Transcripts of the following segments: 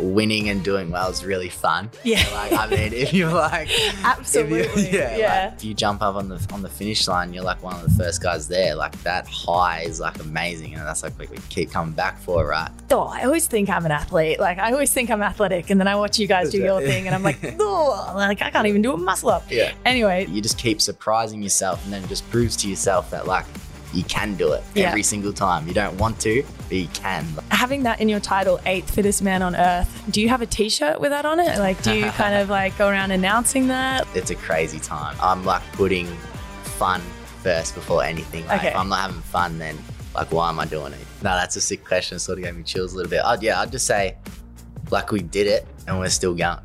winning and doing well is really fun. Yeah. Like I mean, if you're like, Absolutely. if you, yeah, Yeah. Like, if you jump up on the on the finish line, you're like one of the first guys there. Like that high is like amazing, and that's like we keep coming back for, right? Oh, I always think I'm an athlete. Like I always think I'm athletic, and then I watch you guys do your thing, and I'm like, oh, like I can't even do a muscle up. Yeah. Anyway, You just keep surprising yourself, and then it just proves to yourself that like you can do it Yeah. every single time. You don't want to, but you can. having that in your title, eighth fittest man on earth. Do you have a T-shirt with that on it? Like, do you kind of like go around announcing that? It's a crazy time. I'm like putting fun first before anything. Like, Okay. If I'm not having fun, then like why am I doing it? No, that's a sick question. Sort of gave me chills a little bit. I'd, yeah, I'd just say like we did it and we're still going.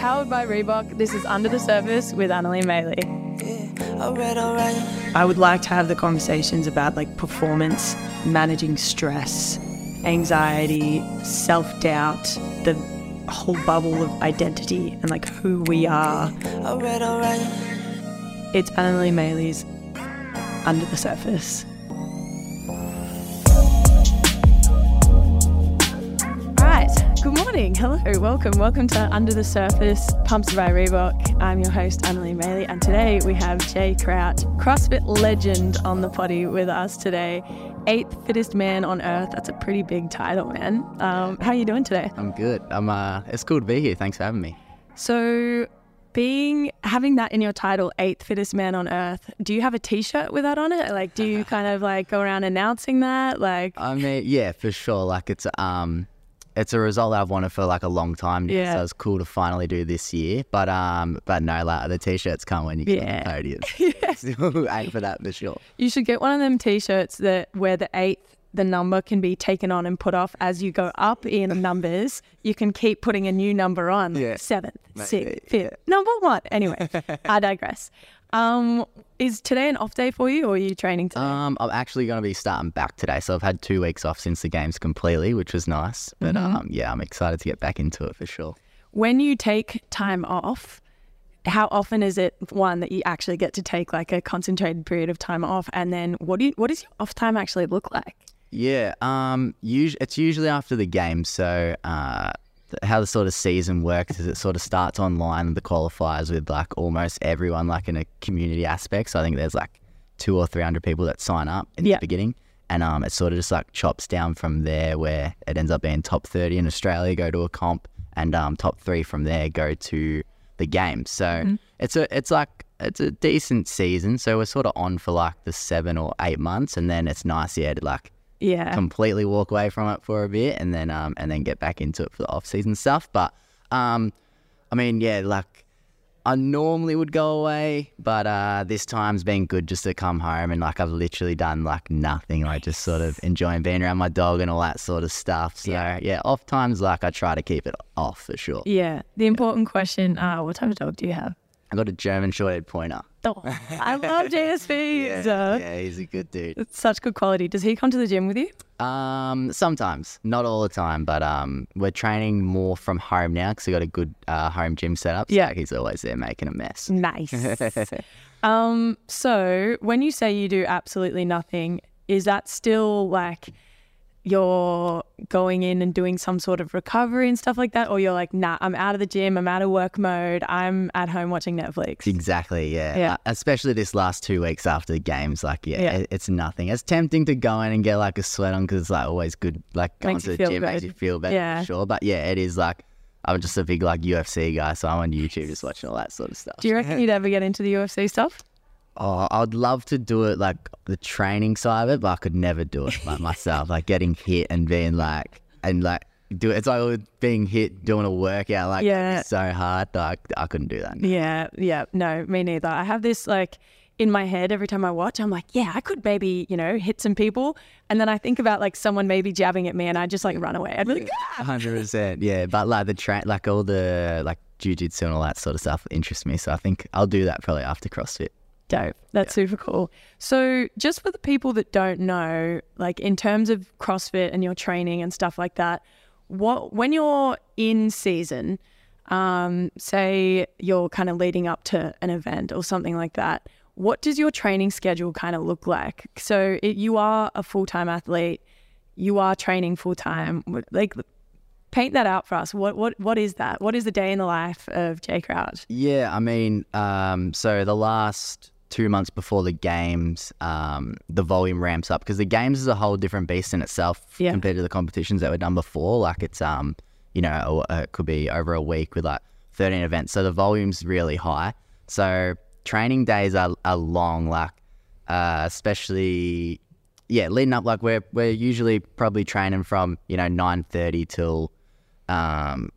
Powered by Reebok, this is Under the Surface with Anneli Maley. Alright, alright. I would like to have the conversations about like performance, managing stress, anxiety, self doubt, the whole bubble of identity and like who we are. Alright, alright. It's Anneli Maley's Under the Surface. Good morning. Hello. Welcome. Welcome to Under the Surface, Pumps by Reebok. I'm your host, Anneli Maley, and today we have Jay Crouch, CrossFit legend, on the potty with us today. Eighth fittest man on earth. That's a pretty big title, man. Um, how are you doing today? I'm good. I'm. Uh, it's cool to be here. Thanks for having me. So, being having that in your title, eighth fittest man on earth. Do you have a T-shirt with that on it? Like, do you kind of like go around announcing that? Like, I mean, yeah, for sure. Like it's um, it's a result that I've wanted for like a long time now. Yeah. So it's cool to finally do this year. But um, but no, like the t-shirts come when you get Yeah. the podium. Still aim for that for sure. You should get one of them T-shirts that where the eighth, the number can be taken on and put off as you go up in numbers. You can keep putting a new number on. Yeah. Seventh, Maybe, sixth, fifth, number one. Anyway, I digress. Um, is today an off day for you, or are you training today? Um, I'm actually going to be starting back today, so I've had two weeks off since the games completely, which was nice. But Mm-hmm. um, yeah, I'm excited to get back into it for sure. when you take time off, how often is it one that you actually get to take like a concentrated period of time off, and then what do you, what does your off time actually look like? Yeah, um, us- it's usually after the game. So, uh, how the sort of season works is it sort of starts online the qualifiers with like almost everyone like in a community aspect. So I think there's like two or three hundred people that sign up in Yeah. the beginning, and um, it sort of just like chops down from there where it ends up being top thirty in Australia go to a comp, and um, top three from there go to the games. So it's a it's like it's a decent season. So we're sort of on for like the seven or eight months, and then it's nice, yeah, to like Yeah, completely walk away from it for a bit and then um and then get back into it for the off season stuff. But um I mean yeah, like I normally would go away, but uh this time's been good just to come home and like I've literally done like nothing, like just sort of enjoying being around my dog and all that sort of stuff. So yeah, off times like I try to keep it off for sure. yeah. The important question: uh, What type of dog do you have? I got a German short-haired pointer. I love GSP. Yeah, yeah, he's a good dude. It's such good quality. Does he come to the gym with you? Um, sometimes, not all the time, but um, we're training more from home now because we got a good uh, home gym setup. So Yeah. he's always there making a mess. Nice. um, so when you say you do absolutely nothing, is that still like you're going in and doing some sort of recovery and stuff like that, or you're like, nah, I'm out of the gym, I'm out of work mode, I'm at home watching Netflix. Exactly, yeah. Yeah. Uh, especially this last two weeks after the games, like yeah, Yeah. It, it's nothing. It's tempting to go in and get like a sweat on because it's like always good. Like going Makes to the feel gym makes you feel better Yeah. for sure. But yeah, it is like I'm just a big like UFC guy, so I'm on YouTube just watching all that sort of stuff. Do you reckon you'd ever get into the UFC stuff? Oh, I'd love to do it like the training side of it, but I could never do it like myself. Like getting hit and being like and like do it. It's like being hit doing a workout. Like Yeah. so hard. Like I couldn't do that. Yeah, yeah, no, me neither. I have this like in my head every time I watch. I'm like, yeah, I could maybe you know hit some people, and then I think about like someone maybe jabbing at me, and I just like run away. I'd be like, "Ah!" Hundred percent. Yeah, but like the train, like all the like jujitsu and all that sort of stuff interests me. So I think I'll do that probably after CrossFit. Dope. That's super cool. So, just for the people that don't know, like in terms of CrossFit and your training and stuff like that, what when you're in season, um, say you're kind of leading up to an event or something like that, what does your training schedule kind of look like? So, it, you are a full time athlete. you are training full time. Like, paint that out for us. What what what is that? What is the day in the life of Jay Crouch? Yeah, I mean, um, so the last two months before the games, um, the volume ramps up because the games is a whole different beast in itself Yeah. compared to the competitions that were done before. Like it's, um, you know, it could be over a week with like 13 events. So the volume's really high. So training days are, are long, like, uh, especially, yeah, leading up, like we're, we're usually probably training from, you know, 9.30 till, um,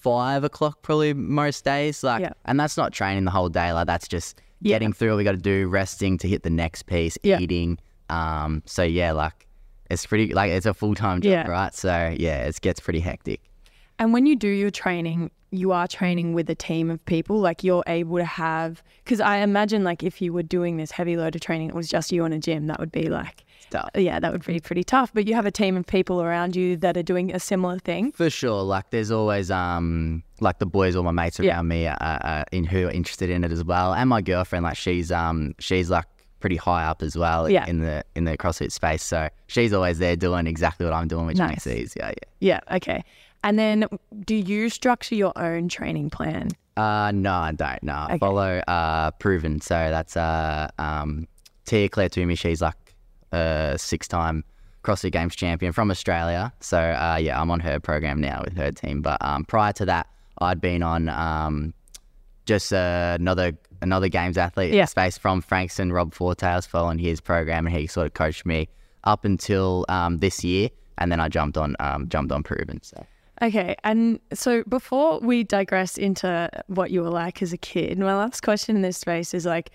five o'clock probably most days. Like, Yeah. and that's not training the whole day. Like that's just Yeah. getting through what we got to do, resting to hit the next piece, Yeah. eating. Um, so yeah, like it's pretty like it's a full time job, Yeah. right? So yeah, it gets pretty hectic. And when you do your training, you are training with a team of people. Like you're able to have, because I imagine like if you were doing this heavy load of training, it was just you in a gym, that would be like, Yeah, that would be pretty tough. But you have a team of people around you that are doing a similar thing. For sure, like there's always um like the boys, all my mates around Yeah. me, uh, uh, in who are interested in it as well, and my girlfriend, like she's um she's like pretty high up as well Yeah. in the in the CrossFit space, so she's always there doing exactly what I'm doing, which Nice. makes it easier. Yeah. Yeah. Okay. And then do you structure your own training plan? Uh, no, I don't. No, I Okay. follow uh, Proven. So that's uh, um, Tia Claire Toomey. She's like a six-time CrossFit Games champion from Australia. So uh, yeah, I'm on her program now with her team. But um, prior to that, I'd been on um, just uh, another another games athlete Yeah. space from Frankston, Rob Forte. I was following his program, and he sort of coached me up until um, this year, and then I jumped on um, jumped on Proven. So. Okay, and so before we digress into what you were like as a kid, my last question in this space is like,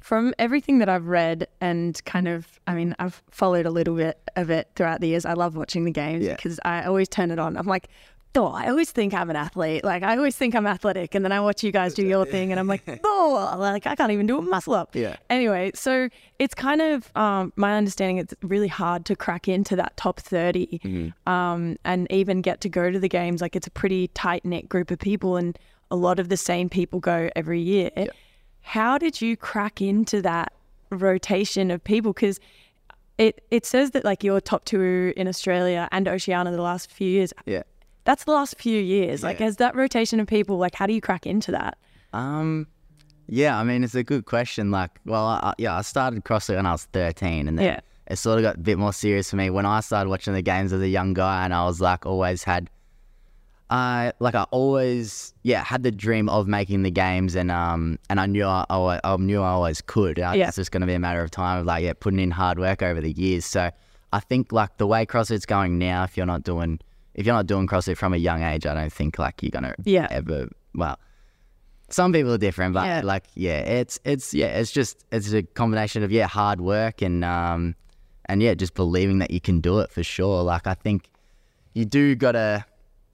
from everything that I've read and kind of, I mean, I've followed a little bit of it throughout the years. I love watching the games Yeah. because I always turn it on. I'm like, oh, I always think I'm an athlete. Like, I always think I'm athletic. And then I watch you guys do your thing and I'm like, oh, like, I can't even do a muscle up. Yeah. Anyway, so it's kind of um, my understanding. It's really hard to crack into that top 30 um, and even get to go to the games. Like it's a pretty tight knit group of people, and a lot of the same people go every year. How did you crack into that rotation of people? Because it it says that like you're top two in Australia and Oceania the last few years. Yeah. That's the last few years. Like, Yeah. as that rotation of people, like, how do you crack into that? Um, yeah, I mean, it's a good question. Like, well, I, yeah, I started CrossFit when I was 13, and then Yeah. it sort of got a bit more serious for me when I started watching the games as a young guy, and I was like, always had, I like, I always, yeah, had the dream of making the games, and um, and I knew I, I, I knew I always could. Uh, Yeah. It's just going to be a matter of time of like, yeah, putting in hard work over the years. So I think like the way CrossFit's going now, if you're not doing, if you're not doing CrossFit from a young age, I don't think like you're gonna Yeah. ever, well some people are different, but Yeah. like yeah, it's it's yeah, it's just it's a combination of yeah, hard work and um and yeah, just believing that you can do it for sure. Like I think you do gotta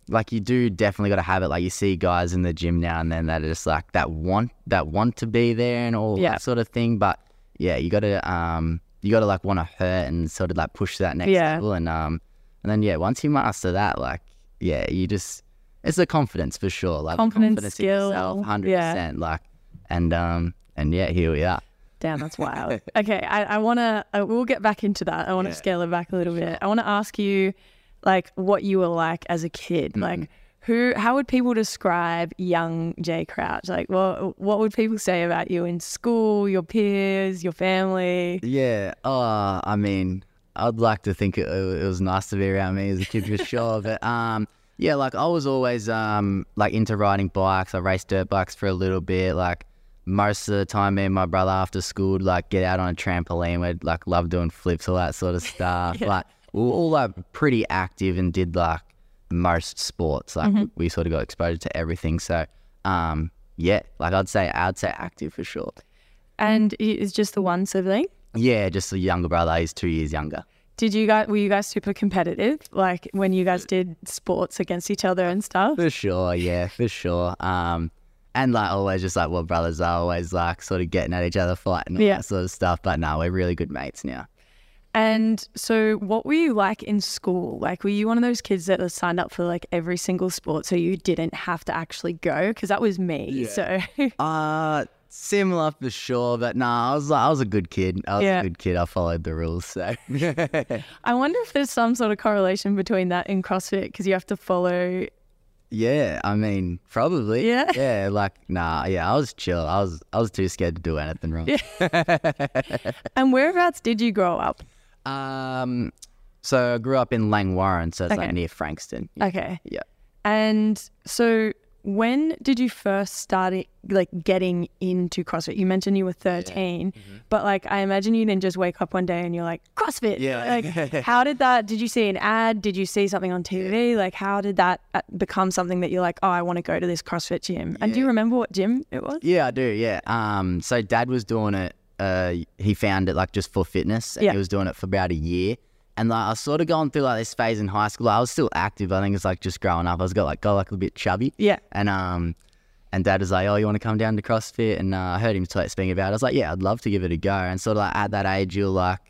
like you do definitely gotta have it. Like you see guys in the gym now and then that are just like that want that want to be there and all Yeah. that sort of thing. But yeah, you gotta um you gotta like want to hurt and sort of like push that next Yeah. level and um and then yeah, once you master that, like yeah, you just it's the confidence for sure. Like Confidence, confidence skill, in yourself, hundred yeah. percent. Like and um and yeah, here we are. Damn, that's wild. okay, I, I want to, uh, we'll get back into that. I want to scale it back a little bit. I want to ask you, like, what you were like as a kid. Mm-hmm. Like, who, how would people describe young Jay Crouch? Like, what, what would people say about you in school, your peers, your family? Yeah. Oh, I mean, I'd like to think it, it was nice to be around me as a kid for sure. But um, yeah, like I was always um like into riding bikes. I raced dirt bikes for a little bit. Like most of the time, me and my brother after school would like get out on a trampoline. We'd like love doing flips, all that sort of stuff. Like we were all like pretty active and did like most sports. Like we sort of got exposure to everything. So um, yeah, like I'd say I'd say active for sure. And is just the one sibling. Yeah, just the younger brother. He's two years younger. Did you guys, were you guys super competitive? Like, when you guys did sports against each other and stuff? For sure, yeah, for sure. Um, and like always, just like what brothers are, always like sort of getting at each other, fighting, all Yeah. that sort of stuff. But no, we're really good mates now. And so, what were you like in school? Like, were you one of those kids that was signed up for like every single sport so you didn't have to actually go? Because that was me. So, Uh, similar for sure, but nah, I was I was a good kid. I was Yeah. a good kid. I followed the rules, so I wonder if there's some sort of correlation between that and CrossFit because you have to follow. yeah. I mean, probably. Yeah. Yeah. Like nah. Yeah. I was chill. I was I was too scared to do anything wrong. Yeah. And whereabouts did you grow up? Um. So I grew up in Langwarrin, so it's Okay. like near Frankston. Okay. Yeah. And so when did you first start it, like getting into CrossFit? You mentioned you were 13, but like I imagine you didn't just wake up one day and you're like CrossFit. Yeah. Like how did that did you see an ad? Did you see something on TV? Like how did that uh, become something that you're like, "Oh, I want to go to this CrossFit gym." And do you remember what gym it was? Yeah, I do. Yeah. Um. So dad was doing it. Uh, he found it like just for fitness, and Yeah. he was doing it for about a year. And like I was sort of going through like this phase in high school. I was still active. I think it's like just growing up. I was got like got like a bit chubby. Yeah. And um, and dad was like, "Oh, you want to come down to CrossFit?" And uh, I heard him t- speaking about. it. I was like, "Yeah, I'd love to give it a go." And sort of like at that age, you're like,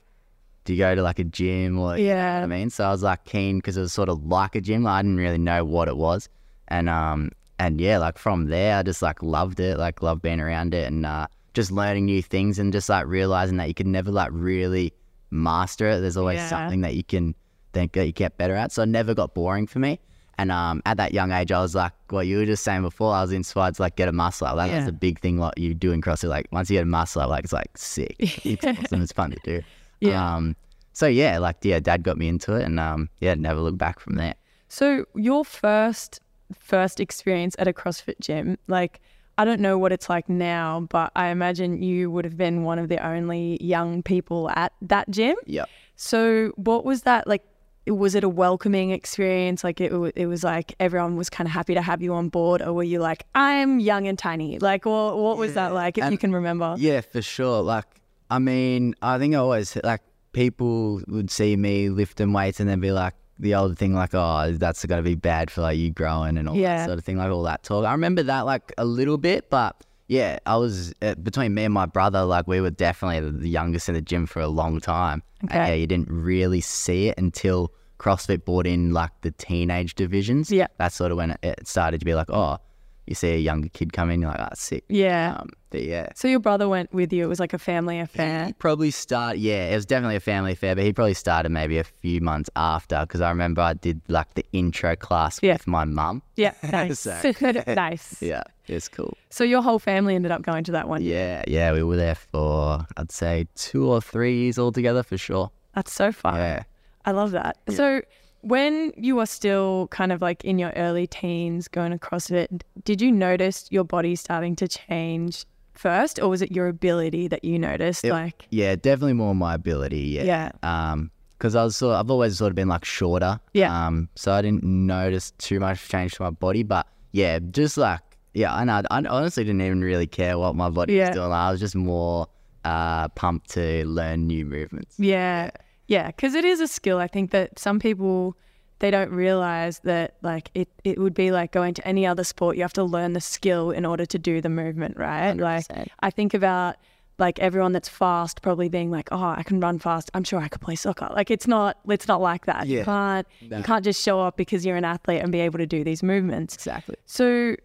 "Do you go to like a gym or?" you know Yeah. what I mean, so I was like keen because it was sort of like a gym. Like, I didn't really know what it was, and um, and yeah, like from there, I just like loved it. Like loved being around it and uh, just learning new things and just like realizing that you could never like really master it. There's always Yeah. something that you can think that you get better at. So it never got boring for me. And um, at that young age, I was like, what you were just saying before, I was inspired to like get a muscle up. Like, Yeah. That's a big thing what you do in CrossFit. Like once you get a muscle up, like it's like sick. It's awesome. It's fun to do. Yeah. Um, so yeah, like yeah, dad got me into it and um, yeah, never looked back from there. So your first first experience at a CrossFit gym, like I don't know what it's like now, but I imagine you would have been one of the only young people at that gym. Yep. So what was that like? Was it a welcoming experience? Like it, it was like everyone was kind of happy to have you on board, or were you like, I'm young and tiny? Like, what, what was that like? If you can remember. Yeah, for sure. Like, I mean, I think I always like people would see me lifting weights and then be like the old thing, like, oh, that's gonna be bad for like you growing and all Yeah. that sort of thing, like all that talk. I remember that like a little bit, but yeah, I was uh, between me and my brother, like we were definitely the- youngest in the gym for a long time. And, yeah, you didn't really see it until CrossFit brought in like the teenage divisions. Yeah. that's sort of when it started to be like, oh, you see a younger kid come in, you're like, oh, sick. Yeah. Um, but yeah. So your brother went with you. It was like a family affair. He probably start. Yeah, it was definitely a family affair, but he probably started maybe a few months after because I remember I did like the intro class Yeah. with my mum. Yeah. Nice. So- nice. Yeah, it's cool. So your whole family ended up going to that one. Yeah, yeah, we were there for I'd say two or three years altogether for sure. That's so fun. Yeah. I love that. So when you were still kind of like in your early teens going to CrossFit, did you notice your body starting to change first or was it your ability that you noticed? It- like Yeah, definitely more my ability. Yeah. Yeah. Um, because I was sort, I've always sort of been like shorter. Yeah. Um, so I didn't notice too much change to my body, but yeah, just like yeah, I know. I honestly didn't even really care what my body Yeah. was doing. I was just more uh pumped to learn new movements. Yeah. Yeah. Yeah, because it is a skill. I think that some people, they don't realize that like it, it would be like going to any other sport. You have to learn the skill in order to do the movement, right? Like 100%. I think about like everyone that's fast probably being like, oh, I can run fast. I'm sure I could play soccer. Like it's not, it's not like that. yeah. You can't, you can't just show up because you're an athlete and be able to do these movements. Exactly. So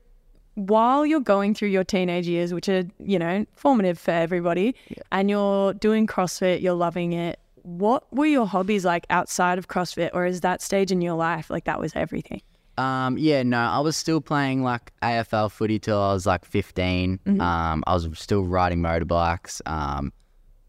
while you're going through your teenage years, which are, you know, formative for everybody, and you're doing CrossFit, you're loving it, what were your hobbies like outside of CrossFit? Or is that stage in your life like that was everything? Um, yeah, no, I was still playing like AFL footy till I was like 15. Um, I was still riding motorbikes, um,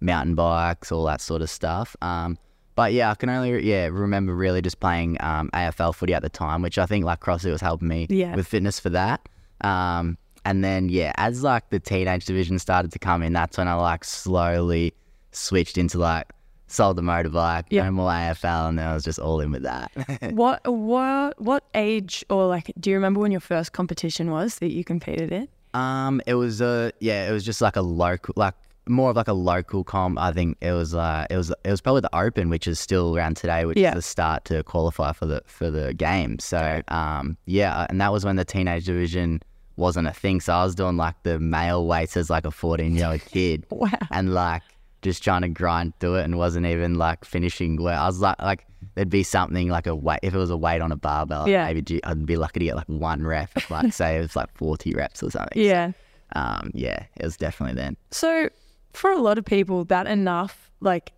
mountain bikes, all that sort of stuff. Um, but yeah, I can only yeah remember really just playing um, AFL footy at the time, which I think like CrossFit was helping me Yeah. with fitness for that. Um, and then yeah, as like the teenage division started to come in, that's when I like slowly switched into like sold the motorbike, Yeah. no more AFL, and I was just all in with that. what what what age or like do you remember when your first competition was that you competed in? Um, it was a yeah, it was just like a local, like more of like a local comp. I think it was uh, it was it was probably the Open, which is still around today, which Yeah. is the start to qualify for the for the game. So um, yeah, and that was when the teenage division wasn't a thing. So I was doing like the male weights as like a fourteen year old kid, Wow. and like just trying to grind through it, and wasn't even like finishing where I was like like. There'd be something like a weight if it was a weight on a barbell. Yeah. maybe I'd be lucky to get like one rep. Like say it was like forty reps or something. So, Yeah. um, yeah, it was definitely then. So, for a lot of people, that enough, like,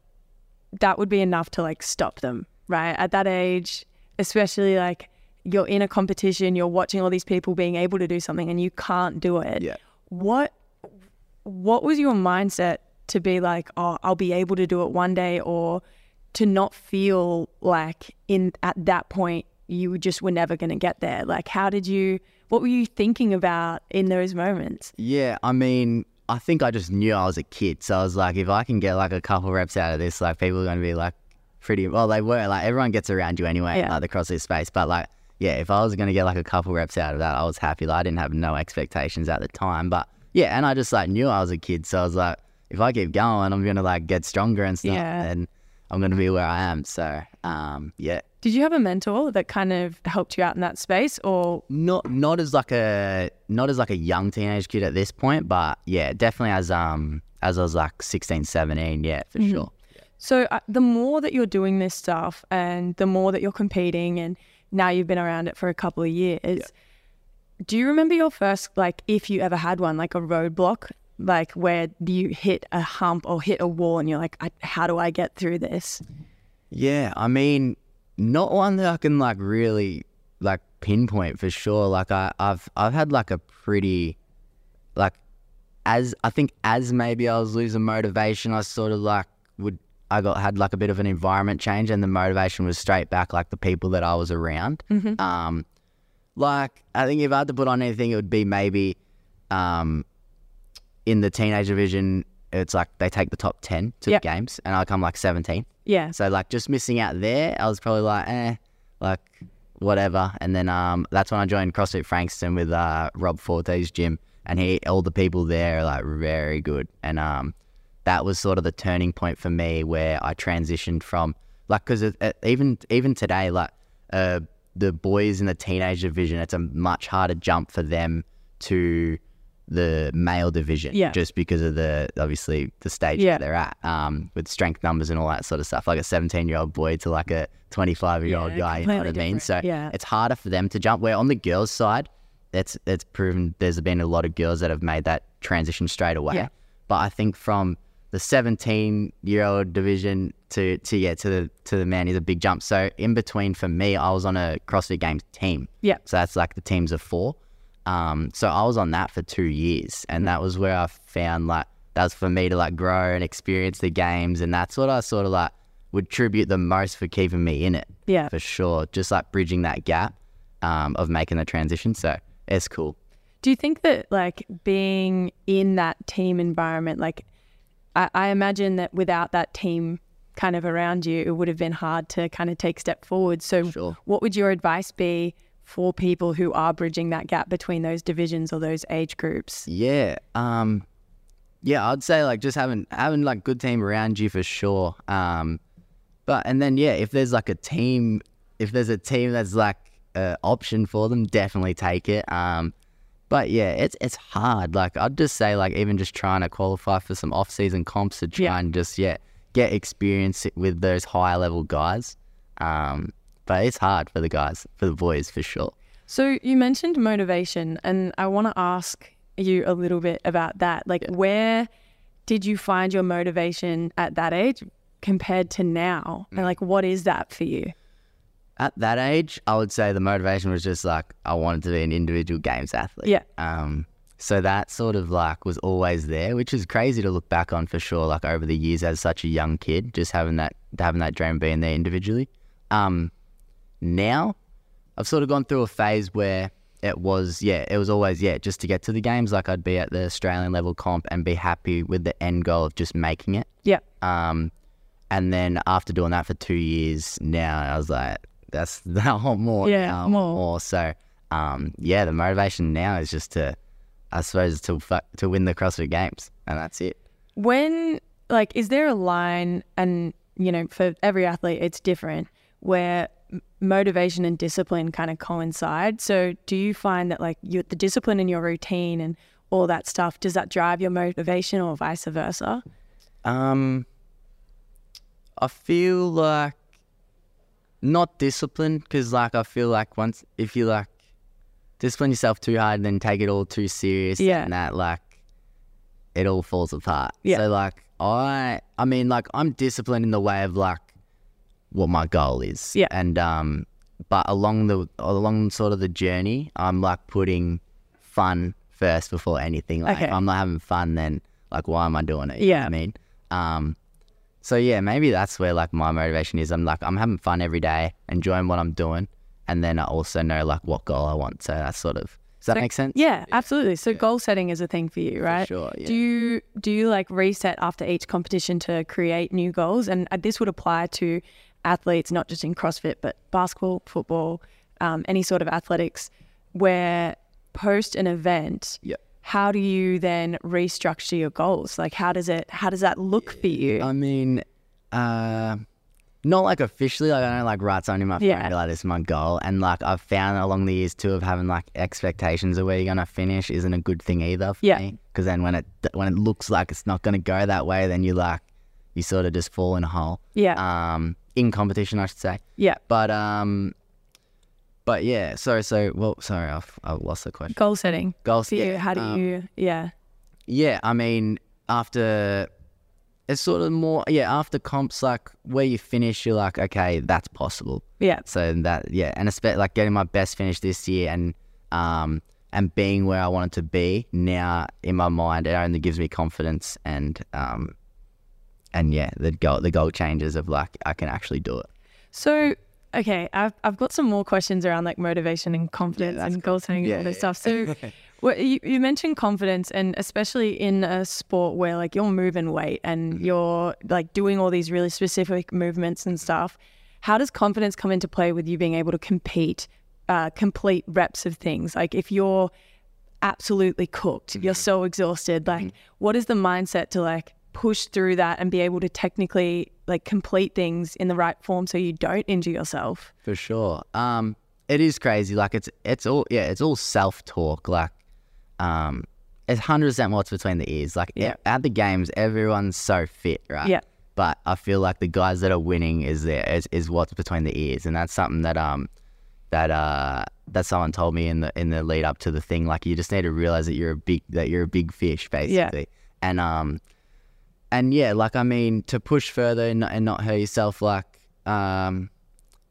that would be enough to like stop them, right? At that age, especially like you're in a competition, you're watching all these people being able to do something and you can't do it. Yeah. What what was your mindset to be like, oh, I'll be able to do it one day or to not feel like in at that point you just were never going to get there? Like how did you what were you thinking about in those moments? Yeah, I mean, I think I just knew I was a kid, so I was like, if I can get like a couple reps out of this, like people are going to be like pretty well. They were like everyone gets around you anyway, Yeah. like the CrossFit space. But like, yeah, if I was going to get like a couple reps out of that, I was happy. Like I didn't have no expectations at the time, but yeah, and I just like knew I was a kid, so I was like, if I keep going, I'm to like get stronger and stuff, Yeah. and I'm to be where I am. So, um, yeah. Did you have a mentor that kind of helped you out in that space or not not as like a not as like a young teenage kid at this point but yeah definitely as um as i was like 16 17 yeah for sure So uh, the more that you're doing this stuff, and the more that you're competing, and now you've been around it for a couple of years, do you remember your first, like, if you ever had one, like a roadblock, like where you hit a hump or hit a wall, and you're like, I, how do I get through this? yeah i mean not one that i can like really like pinpoint for sure. Like i i've i've had like a pretty like as i think as maybe i was losing motivation i sort of like would i got had like a bit of an environment change and the motivation was straight back like the people that i was around. Um like i think if i had to put on anything it would be maybe um in the teenage division it's like they take the top 10 to Yep. the games and i come like 17 Yeah. so like just missing out there, I was probably like, eh, like whatever. And then um, that's when I joined CrossFit Frankston with uh, Rob Forte's gym, and he all the people there are like very good. And um, that was sort of the turning point for me where I transitioned from like because it, it, even even today like uh, the boys in the teenage division, it's a much harder jump for them to the male division Yeah. just because of the obviously the stage Yeah. that they're at um, with strength numbers and all that sort of stuff like a 17 year old boy to like a 25 year old Yeah, guy you know what I mean so. Yeah. it's harder for them to jump where on the girls side it's it's proven there's been a lot of girls that have made that transition straight away Yeah. but I think from the 17 year old division to to yeah to the to the man is a big jump so in between for me I was on a CrossFit Games team Yeah. so that's like the teams of four. Um, so I was on that for two years, and that was where I found like that was for me to like grow and experience the games, and that's what I sort of like would tribute the most for keeping me in it. Yeah. for sure. Just like bridging that gap um, of making the transition. So it's cool. Do you think that like being in that team environment, like I, I imagine that without that team kind of around you, it would have been hard to kind of take step forward. So Sure. what would your advice be for people who are bridging that gap between those divisions or those age groups? Yeah. Um yeah, I'd say like just having having like good team around you for sure. Um but and then yeah, if there's like a team if there's a team that's like an option for them, definitely take it. Um but yeah, it's it's hard. Like I'd just say like even just trying to qualify for some off season comps to try Yeah. and just yeah, get experience with those higher level guys. Um but it's hard for the guys, for the boys for sure. So you mentioned motivation, and I want to ask you a little bit about that. Like, where did you find your motivation at that age compared to now? Mm. And like, what is that for you? At that age, I would say the motivation was just like I wanted to be an individual games athlete. Yeah. Um. So that sort of like was always there, which is crazy to look back on for sure. Like over the years, as such a young kid, just having that having that dream being there individually. Um. Now, I've sort of gone through a phase where it was yeah, it was always yeah, just to get to the games. Like I'd be at the Australian level comp and be happy with the end goal of just making it. Yeah. Um, and then after doing that for two years, now I was like, that's I want more. Yeah, now, more. So, um, yeah, the motivation now is just to, I suppose, to to win the CrossFit Games, and that's it. When, like, is there a line, and, you know, for every athlete, it's different, where motivation and discipline kind of coincide? So do you find that, like, you, the discipline in your routine and all that stuff, does that drive your motivation or vice versa? Um, I feel like not disciplined because, like, I feel like once if you like discipline yourself too hard and then take it all too serious, Yeah. and that like it all falls apart. Yeah. So like I I mean like I'm disciplined in the way of like what my goal is. Yeah. And um but along the along sort of the journey, I'm like putting fun first before anything. Like Okay. if I'm not having fun then like why am I doing it? You know what Yeah. I mean? Um so yeah, maybe that's where like my motivation is. I'm like I'm having fun every day, enjoying what I'm doing, and then I also know like what goal I want. So that's sort of does that So- make sense? Yeah, absolutely. So goal setting is a thing for you, right? sure, yeah. Do you do you like reset after each competition to create new goals? And uh, this would apply to athletes, not just in CrossFit, but basketball, football, um, any sort of athletics, where post an event, Yep. how do you then restructure your goals? Like how does it how does that look for you? I mean, uh, not like officially. Like I don't like write something in my phone. Yeah. Like this is my goal, and like I've found along the years too of having like expectations of where you're gonna finish isn't a good thing either for Yeah. me. Because then when it when it looks like it's not gonna go that way, then you like you sort of just fall in a hole. yeah. Um, in competition, I should say. yeah. But um, but yeah. So so well, sorry, I've I lost the question. Goal setting. For you, yeah, how do um, you yeah. Yeah, I mean, after it's sort of more yeah, after comps like where you finish, you're like, okay, that's possible. Yeah. So that yeah, and especially like getting my best finish this year and um and being where I wanted to be now in my mind, it only gives me confidence and um and yeah, the goal the goal changes of like I can actually do it. So, okay, I've, I've got some more questions around like motivation and confidence that's and goal setting and all this yeah. stuff. So, well, you, you mentioned confidence, and especially in a sport where like you're moving weight and Mm-hmm. you're like doing all these really specific movements and stuff. How does confidence come into play with you being able to compete, uh, complete reps of things? Like if you're absolutely cooked, if you're so exhausted. Like, what is the mindset to like push through that and be able to technically like complete things in the right form so you don't injure yourself? For sure. Um, it is crazy. Like it's it's all yeah, it's all self talk. Like, um, it's hundred percent what's between the ears. Like Yeah. at the games, everyone's so fit, right? Yeah. But I feel like the guys that are winning is there is, is what's between the ears, and that's something that um that uh that someone told me in the in the lead up to the thing. Like you just need to realize that you're a big that you're a big fish basically, and um and yeah, like I mean to push further and not, and not hurt yourself, like um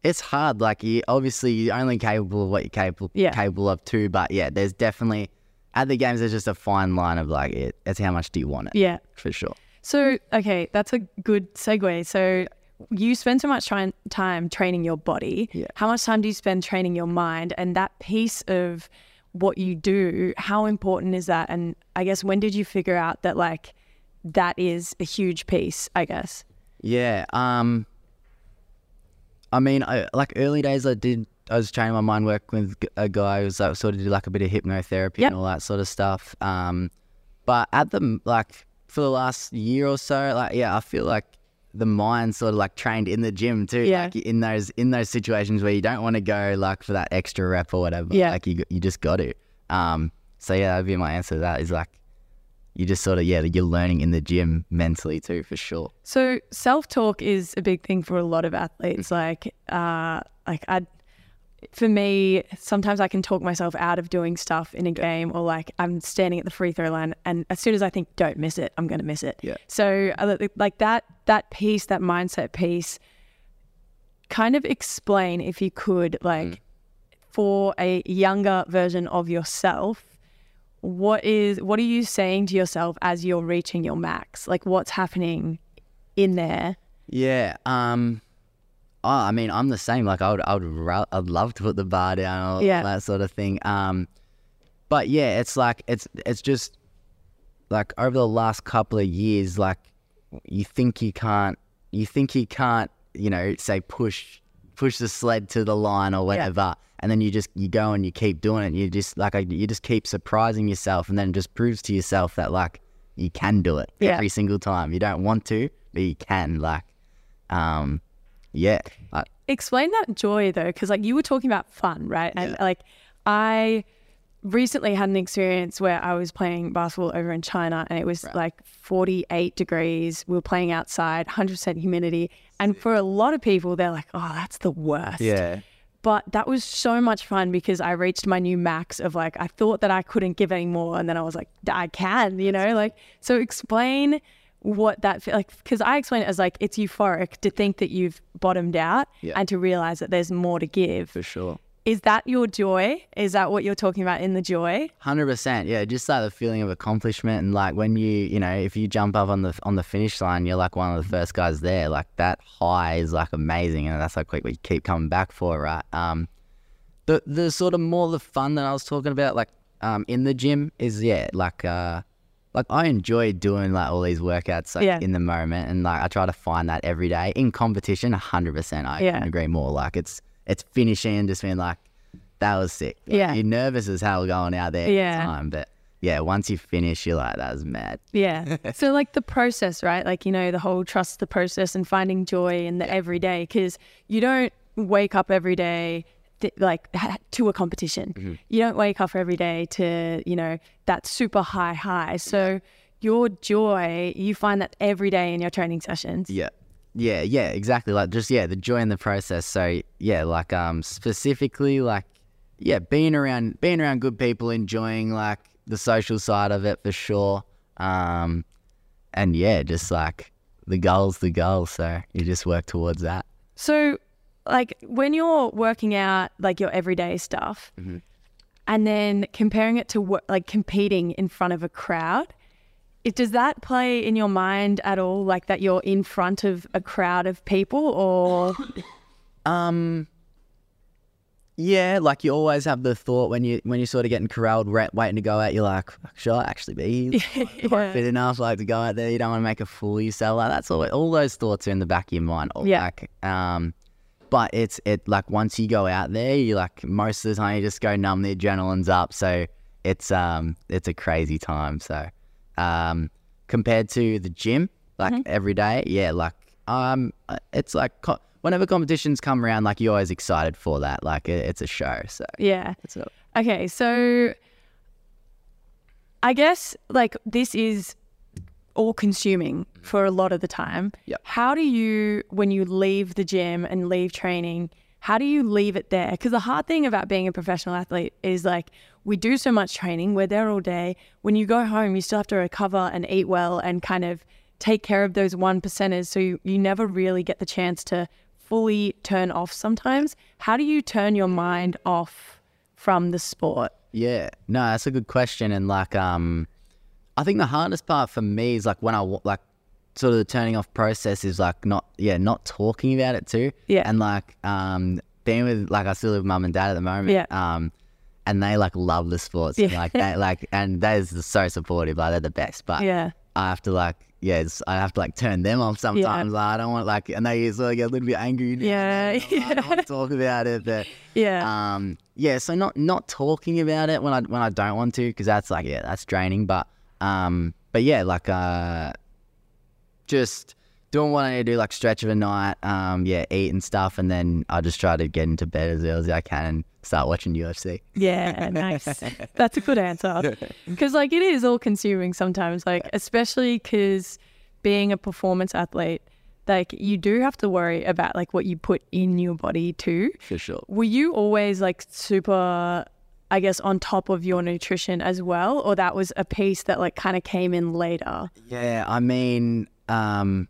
it's hard. Like you obviously you're only capable of what you're capable Yeah. capable of too. But yeah, there's definitely at the games there's just a fine line of like it. It's how much do you want it? Yeah. for sure. So, okay, that's a good segue. So, you spend so much try- time training your body. Yeah. How much time do you spend training your mind? And that piece of what you do, how important is that? And I guess when did you figure out that like that is a huge piece? I guess. Yeah. Um. I mean, I, like early days, I did. I was training my mind work with a guy who was like, sort of did like a bit of hypnotherapy Yep. and all that sort of stuff. Um, but at the like for the last year or so, like yeah, I feel like the mind sort of like trained in the gym too. Yeah. Like in those in those situations where you don't want to go like for that extra rep or whatever. Yeah. Like you you just got to. Um. So yeah, that'd be my answer to that. Is like you just sort of yeah, you're learning in the gym mentally too for sure. So self talk is a big thing for a lot of athletes. Like, uh, like I, for me, sometimes I can talk myself out of doing stuff in a game, or like I'm standing at the free throw line, and as soon as I think don't miss it, I'm going to miss it. Yeah. So uh, like that, that piece, that mindset piece, kind of explain if you could, like, for a younger version of yourself what is what are you saying to yourself as you're reaching your max like what's happening in there Yeah. Um. Oh, I mean, I'm the same. Like, I would, I would, I'd love to put the bar down, all Yeah. that sort of thing. Um, but yeah, it's like it's, it's just like over the last couple of years, like you think you can't, you think you can't, you know, say push, push the sled to the line or whatever, and then you just you go and you keep doing it. And you just like you just keep surprising yourself, and then it just proves to yourself that like you can do it Yeah. every single time. You don't want to, but you can. Like, um, yeah, explain that joy though because like you were talking about fun right and like i recently had an experience where i was playing basketball over in china and it was like 48 degrees we were playing outside 100% humidity and for a lot of people they're like oh that's the worst yeah, But that was so much fun because I reached my new max of like, I thought that I couldn't give any more. And then I was like, I can, you know? Like, so explain what that feel like because I explain it as like it's euphoric to think that you've bottomed out Yeah. and to realize that there's more to give. For sure. Is that your joy? Is that what you're talking about in the joy? Hundred percent, yeah. Just like the feeling of accomplishment, and like when you, you know, if you jump up on the on the finish line, you're like one of the first guys there. Like that high is like amazing, and that's like what we keep coming back for, right? Um, the the sort of more the fun that I was talking about, like um, in the gym is yeah, like uh, like I enjoy doing like all these workouts like Yeah. in the moment, and like I try to find that every day in competition. hundred percent, I Yeah. can agree more. Like it's it's finishing and just being like. That was sick. Like, Yeah. You're nervous as hell going out there at the Yeah. time, but yeah, once you finish, you're like, that was mad. Yeah. so like the process, right? Like, you know, the whole trust the process and finding joy in the everyday because you don't wake up every day th- like to a competition. Mm-hmm. You don't wake up every day to, you know, that super high high. So your joy, you find that every day in your training sessions. Yeah. Yeah, yeah, exactly. Like just yeah, the joy in the process. So yeah, like um specifically like yeah, being around being around good people, enjoying like the social side of it for sure. Um and yeah, just like the goal's the goal, so you just work towards that. So, like when you're working out like your everyday stuff, and then comparing it to like competing in front of a crowd, it, does that play in your mind at all? Like that you're in front of a crowd of people, or Um yeah, like you always have the thought when you when you're sort of getting corralled, ra- waiting to go out. You're like, should I actually be Yeah. fit enough, like to go out there? You don't want to make a fool of yourself. Like that's all. All those thoughts are in the back of your mind. Yeah. Like, um, but it's it like once you go out there, you like most of the time you just go numb. The adrenaline's up, so it's um it's a crazy time. So, um, compared to the gym, like every day, yeah, like um, uh, it's like co- whenever competitions come around, like you're always excited for that. Like it, it's a show. So yeah. Okay, so I guess like this is all consuming for a lot of the time. Yep. How do you, when you leave the gym and leave training, how do you leave it there? Because the hard thing about being a professional athlete is like we do so much training, we're there all day. When you go home, you still have to recover and eat well and kind of take care of those one percenters. So you, you never really get the chance to fully turn off sometimes. How do you turn your mind off from the sport? Yeah, no, that's a good question, and like, um, I think the hardest part for me is like when I like sort of the turning off process is like not yeah not talking about it too. Yeah. and like um being with like I still live with mum and dad at the moment. Yeah. um, and they like love the sports. and, Yeah. like they like and is so supportive. Like they're the best. But Yeah. I have to like yeah, it's, I have to like turn them off sometimes. Like, I don't want like and they sort of get a little bit angry. Yeah, and then, I don't want to talk about it, but Yeah. um, yeah, so not not talking about it when I when I don't want to because that's like yeah that's draining. But um, but yeah, like uh, just doing what I need to do, like stretch of a night, um, yeah, eat and stuff, and then I just try to get into bed as early as I can and start watching UFC. Yeah, nice. That's a good answer. Because, like, it is all consuming sometimes, like, especially because being a performance athlete, like, you do have to worry about, like, what you put in your body too. For sure. Were you always, like, super, I guess, on top of your nutrition as well? Or that was a piece that, like, kind of came in later? Yeah, I mean, um,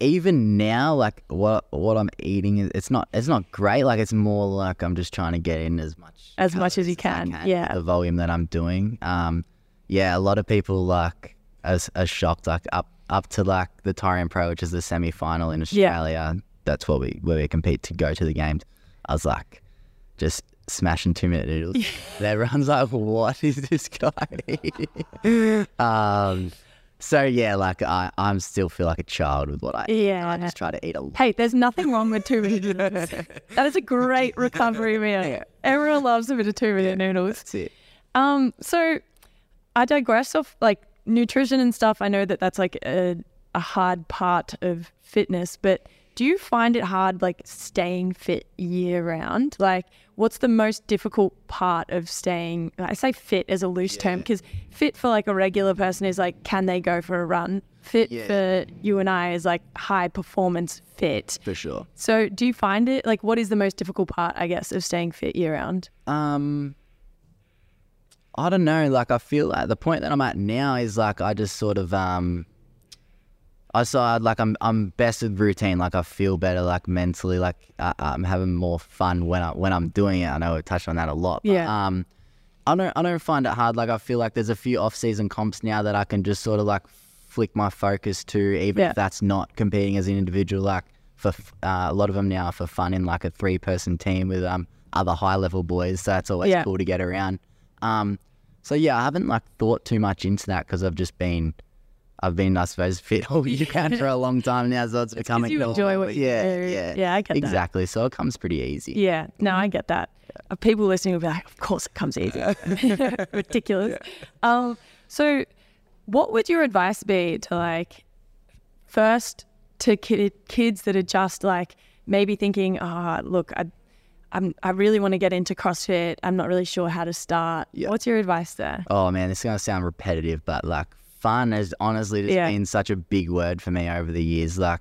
even now, like what what I'm eating, is it's not it's not great. Like it's more like I'm just trying to get in as much As much as you can, I yeah. The volume that I'm doing. Um, yeah, a lot of people like as are shocked. Like up up to like the Torian Pro, which is the semi final in Yeah. Australia. That's what we where we compete to go to the games. I was like, just smashing two minute noodles. And Everyone's like, what is this guy? um, so yeah, like I, I'm still feel like a child with what I eat. Yeah. I just try to eat a lot. Hey, there's nothing wrong with two minute noodles. That is a great recovery meal. Everyone loves a bit of two minute noodles. That's it. Um, so I digress off like nutrition and stuff. I know that that's like a, a hard part of fitness, but do you find it hard like staying fit year round? Like, what's the most difficult part of staying? I say fit as a loose term because fit for like a regular person is like, can they go for a run? Fit Yeah. for you and I is like high performance fit. for sure. So, do you find it like what is the most difficult part, I guess, of staying fit year round? Um, I don't know. Like, I feel like the point that I'm at now is like I just sort of um, I saw like I'm I'm best with routine. Like I feel better, like mentally. Like I, I'm having more fun when I when I'm doing it. I know we touched on that a lot. But, Yeah. Um, I don't I don't find it hard. Like I feel like there's a few off season comps now that I can just sort of like flick my focus to, even Yeah. if that's not competing as an individual. Like for uh, a lot of them now for fun in like a three person team with um other high level boys. So that's always Yeah. cool to get around. Um, so yeah, I haven't like thought too much into that because I've just been. I've been, I suppose, fit all year round for a long time now, so it's becoming. you enjoy what you yeah, do. Yeah, Yeah, I get that. exactly. So it comes pretty easy. Yeah, no, I get that. Uh, People listening will be like, of course it comes easy. Ridiculous. Um, so, what would your advice be to like, first to kid, kids that are just like maybe thinking, oh, look, I, I'm, I really want to get into CrossFit. I'm not really sure how to start. Yeah. What's your advice there? Oh man, this is gonna sound repetitive, but like fun has honestly just Yeah. been such a big word for me over the years. Like,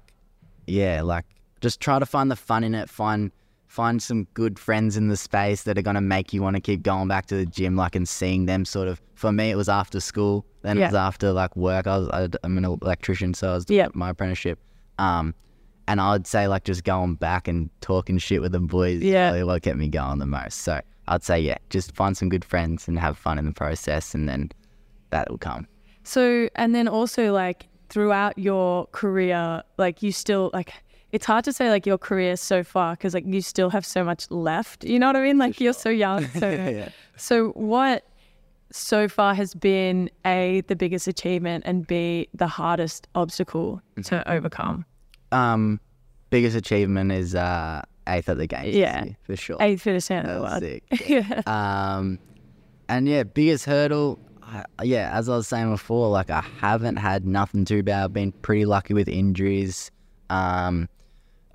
yeah, like just try to find the fun in it. Find find some good friends in the space that are gonna make you want to keep going back to the gym. Like and seeing them sort of. For me, it was after school. Then Yeah. it was after like work. I was I, I'm an electrician, so I was doing Yeah. my apprenticeship. Um, and I'd say like just going back and talking shit with the boys. Yeah. really what kept me going the most. So I'd say yeah, just find some good friends and have fun in the process, and then that will come. So, and then also like throughout your career, like you still like it's hard to say like your career so far because like you still have so much left. You know what I mean? Like you're so young. So, so what so far has been a the biggest achievement and b the hardest obstacle to overcome? Um, biggest achievement is uh eighth at the games. Yeah. for sure. Eighth of the was sick. yeah. Um, and yeah, biggest hurdle. I, yeah, as I was saying before, like I haven't had nothing too bad. I've been pretty lucky with injuries. Um,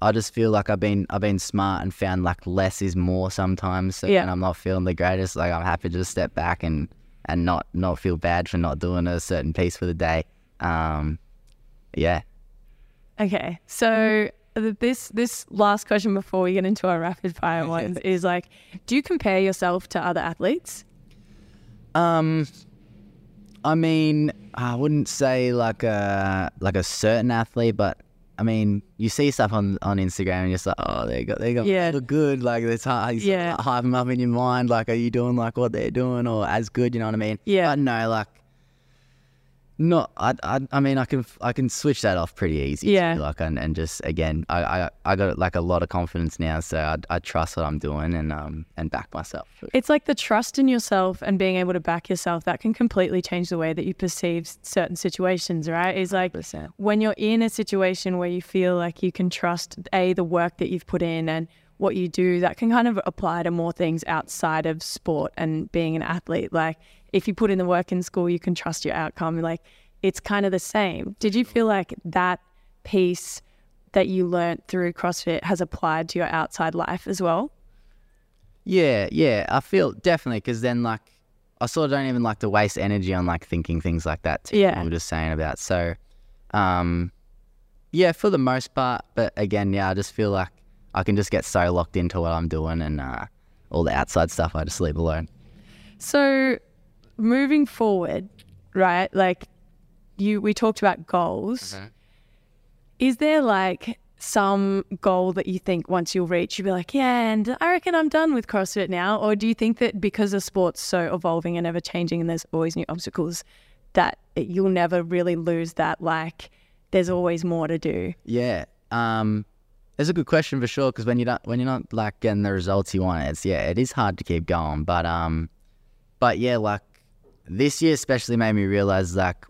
I just feel like I've been I've been smart and found like less is more sometimes. So Yeah. when I'm not feeling the greatest, like I'm happy to just step back and and not not feel bad for not doing a certain piece for the day. Um, yeah. Okay, so this this last question before we get into our rapid fire ones is like, do you compare yourself to other athletes? Um, I mean, I wouldn't say like a like a certain athlete, but I mean, you see stuff on, on Instagram and you're just like, oh, they got they got Yeah. look good. Like it's hard, Yeah. hype them up in your mind. Like, are you doing like what they're doing or as good? You know what I mean? Yeah. But no, like, not. I, I I mean, I can I can switch that off pretty easy. Yeah. Like and, and just again, I, I I got like a lot of confidence now, so I, I trust what I'm doing and um and back myself. It's like the trust in yourself and being able to back yourself that can completely change the way that you perceive certain situations, right? Is like 100%. when you're in a situation where you feel like you can trust a the work that you've put in and what you do, that can kind of apply to more things outside of sport and being an athlete. Like if you put in the work in school, you can trust your outcome. Like it's kind of the same. Did you feel like that piece that you learnt through CrossFit has applied to your outside life as well? Yeah, yeah, I feel definitely because then like I sort of don't even like to waste energy on like thinking things like that. Too, Yeah. I'm just saying about so, um, yeah, for the most part. But again, yeah, I just feel like I can just get so locked into what I'm doing and uh, all the outside stuff I just leave alone. So, moving forward, right? Like you, we talked about goals. Is there like some goal that you think once you'll reach, you'll be like, yeah, and I reckon I'm done with CrossFit now? Or do you think that because the sport's so evolving and ever changing and there's always new obstacles, that it- you'll never really lose that, like, there's always more to do? Yeah, um, it's a good question for sure because when you don't when you're not like getting the results you want, it's yeah, it is hard to keep going. But um, but yeah, like this year especially made me realize like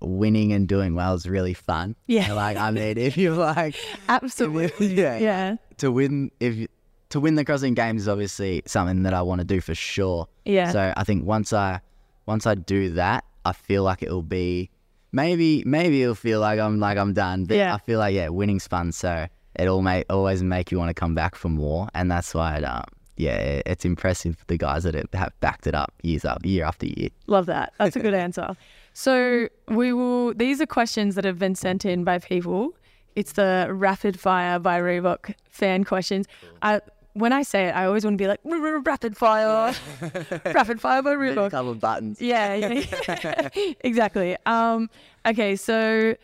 winning and doing well is really fun. Yeah. like I mean, if you like, Absolutely. yeah, Yeah. to win if to win the CrossFit Games is obviously something that I want to do for sure. Yeah. So I think once I once I do that, I feel like it will be maybe maybe it'll feel like I'm like I'm done. But Yeah. I feel like yeah, winning's fun. So it all make always make you want to come back for more, and that's why it, um, yeah, it- it's impressive the guys that have- have backed it up years up year after year. Love that. That's a good answer. So we will. These are questions that have been sent in by people. It's the rapid fire by Reebok fan questions. I when I say it, I always want to be like "R- r- rapid fire, rapid fire by Reebok. couple of buttons. Yeah, yeah. exactly. Um, okay, so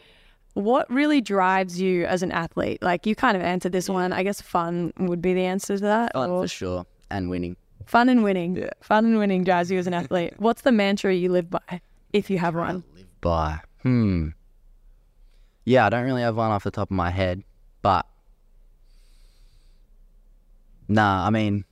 what really drives you as an athlete? Like you kind of answered this one. I guess fun would be the answer to that. Fun or- for sure, and winning. Fun and winning. Yeah. Fun and winning drives you as an athlete. What's the mantra you live by, if you have one? live by. Hmm. Yeah, I don't really have one off the top of my head, but nah, I mean,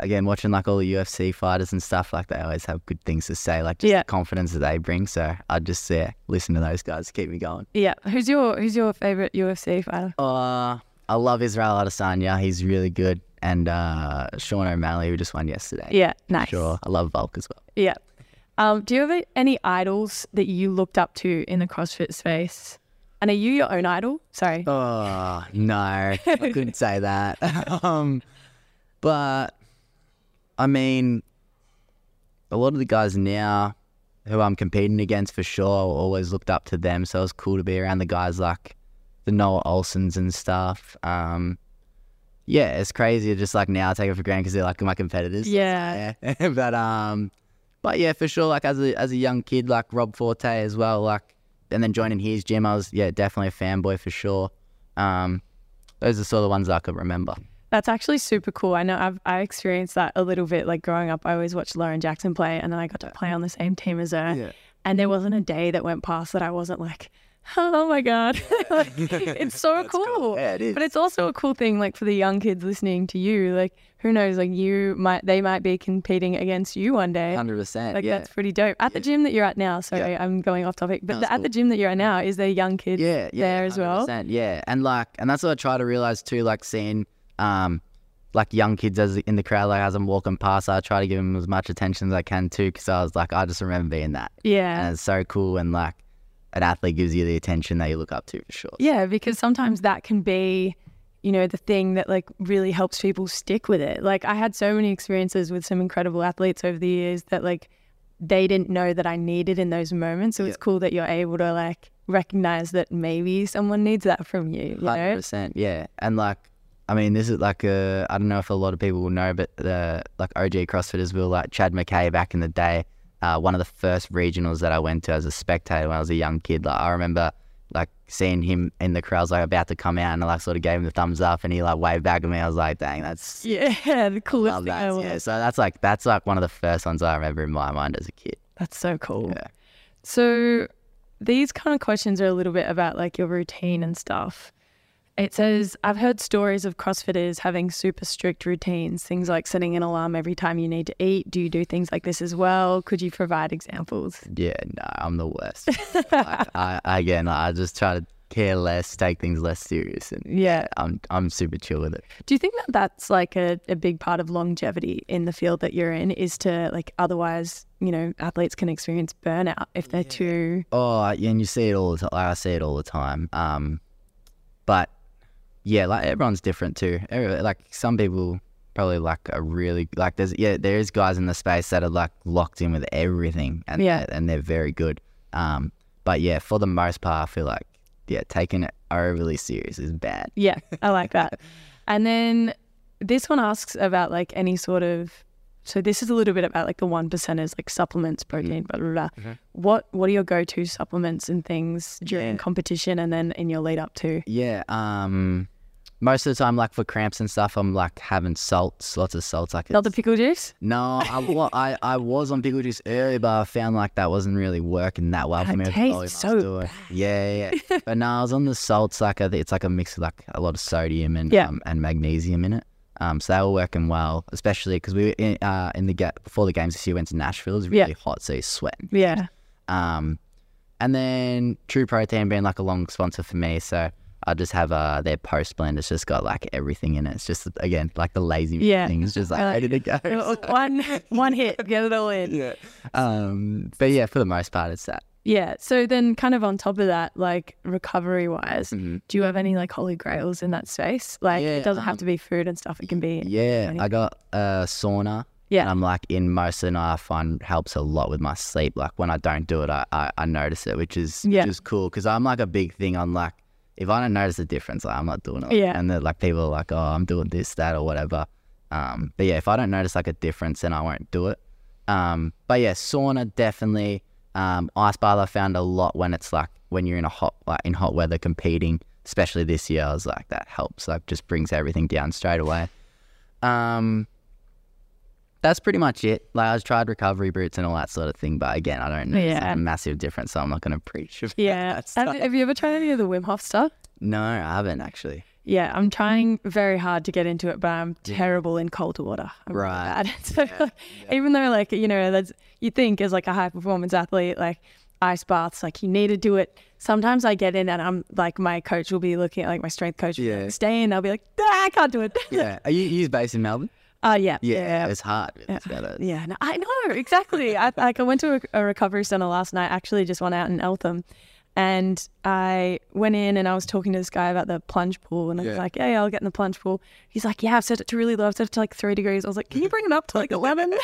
again, watching like all the UFC fighters and stuff, like they always have good things to say, like just Yeah. the confidence that they bring. So I just yeah, listen to those guys, keep me going. Yeah. Who's your Who's your favorite UFC fighter? Uh, I love Israel Adesanya. He's really good, and uh, Sean O'Malley, who just won yesterday. Yeah. Nice. Sure, I love Volk as well. Yeah. Um, do you have any idols that you looked up to in the CrossFit space? And are you your own idol? Sorry. Oh no, I couldn't say that. um, but I mean, a lot of the guys now who I'm competing against for sure, always looked up to them. So it was cool to be around the guys like the Noah Ohlsens and stuff. Um, yeah, it's crazy. to Just like now, I take it for granted because they're like my competitors. Yeah. Yeah. but um, but yeah, for sure. Like as a as a young kid, like Rob Forte as well. Like and then joining his gym, I was yeah definitely a fanboy for sure. Um, those are sort of the ones I could remember. That's actually super cool. I know I've I experienced that a little bit. Like growing up, I always watched Lauren Jackson play, and then I got to play on the same team as her. Yeah. And there wasn't a day that went past that I wasn't like, oh my god, Like, it's so cool. Yeah, it is. But it's also a cool thing, like for the young kids listening to you. Like who knows? Like you might they might be competing against you one day. Hundred percent. Like Yeah. that's pretty dope. At the gym that you're at now, sorry, Yeah. I'm going off topic, but No, the, it's at the gym that you're at now, is there young kids yeah, yeah, there as well? 100%, Yeah, and like, and that's what I try to realize too. Like seeing, um, like young kids as in the crowd, like as I'm walking past, I try to give them as much attention as I can too, because I was like, I just remember being that, Yeah. and it's so cool. And like, an athlete gives you the attention that you look up to for sure. Yeah, because sometimes that can be, you know, the thing that like really helps people stick with it. Like I had so many experiences with some incredible athletes over the years that like they didn't know that I needed in those moments. So it's cool that you're able to like recognize that maybe someone needs that from you. You Hundred know? percent, yeah. And like, I mean, this is like a I don't know if a lot of people will know, but the like OG CrossFitters will like Chad Mackay back in the day. Uh, one of the first regionals that I went to as a spectator when I was a young kid. Like I remember like seeing him in the crowd, like about to come out, and I like sort of gave him the thumbs up, and he like waved back at me. I was like, dang, that's Yeah, the coolest thing that. ever. Yeah, so that's like that's like one of the first ones I remember in my mind as a kid. That's so cool. Yeah. So these kind of questions are a little bit about like your routine and stuff. It says, I've heard stories of CrossFitters having super strict routines, things like setting an alarm every time you need to eat. Do you do things like this as well? Could you provide examples? Yeah, no, I'm the worst. like, I, again, I just try to care less, take things less serious, and Yeah. I'm I'm super chill with it. Do you think that that's like a, a big part of longevity in the field that you're in is to like otherwise, you know, athletes can experience burnout if they're too. Oh, yeah, and you see it all the time. Like, I see it all the time. Um, but yeah, like everyone's different too. Like some people probably like are really like there's yeah there is guys in the space that are like locked in with everything and Yeah. and they're very good. Um, but yeah, for the most part, I feel like yeah taking it overly serious is bad. Yeah, I like that. and then this one asks about like any sort of. So this is a little bit about like the one percenters, like supplements, protein, blah blah blah. What what are your go to supplements and things during Yeah. competition and then in your lead up to? Yeah. Um, most of the time, like for cramps and stuff, I'm like having salts, lots of salts. Like Not the pickle juice. No, I, wa- I I was on pickle juice earlier, but I found like that wasn't really working that well for me. tastes was so doing. Yeah, yeah. yeah. but no, I was on the salts. Like think it's like a mix of like a lot of sodium and Yeah. um, and magnesium in it. Um, so they were working well, especially because we were in, uh, in the ga- before the games this year went to Nashville. It was Yeah. really hot, so you're sweating. Yeah. Um, and then True Protein being like a long sponsor for me, so I just have uh their post blend. It's just got like everything in it. It's just again like the lazy Yeah. thing. It's just like like ready to go. Uh, one one hit, get it all in. yeah. Um, but yeah, for the most part, it's that. Yeah. So then, kind of on top of that, like recovery wise, do you have any like holy grails in that space? Like, Mm-hmm. Yeah, it doesn't have um, to be food and stuff. It can be. Yeah, Any- I got a sauna. Yeah. And I'm like in most of the night. I find helps a lot with my sleep. Like when I don't do it, I, I, I notice it, which is Yeah. which is cool because I'm like a big thing on like if I don't notice a difference, like, I'm not doing it. Yeah. And then like people are like, oh, I'm doing this, that, or whatever. Um, but yeah, if I don't notice like a difference, then I won't do it. Um, but yeah, sauna definitely. Um, ice bath I found a lot when it's like when you're in a hot like in hot weather competing, especially this year. I was like that helps. Like just brings everything down straight away. Um, that's pretty much it. Like I've tried recovery boots and all that sort of thing, but again, I don't know. It's Yeah. a massive difference, so I'm not going to preach. about Yeah. that Have, have you ever tried any of the Wim Hof stuff? No, I haven't actually. Yeah, I'm trying very hard to get into it, but I'm terrible in cold water. I'm Right. bad. So, like, even though, like, you know, that's you think as like a high performance athlete, like ice baths, like you need to do it. Sometimes I get in and I'm like, my coach will be looking at like my strength coach, Yeah. like, stay in. I'll be like, "Ah, I can't do it. Yeah. Are you you based in Melbourne? Uh, yeah, Yeah, it's hard. It's better. Yeah, no, I know exactly. I like I went to a, a recovery center last night. Actually, just went out in Eltham, and I went in and I was talking to this guy about the plunge pool, and I was Yeah. like, "Yeah, yeah, I'll get in the plunge pool." He's like, "Yeah, I've set it to really low. I've set it to like three degrees." I was like, "Can you bring it up to like eleven,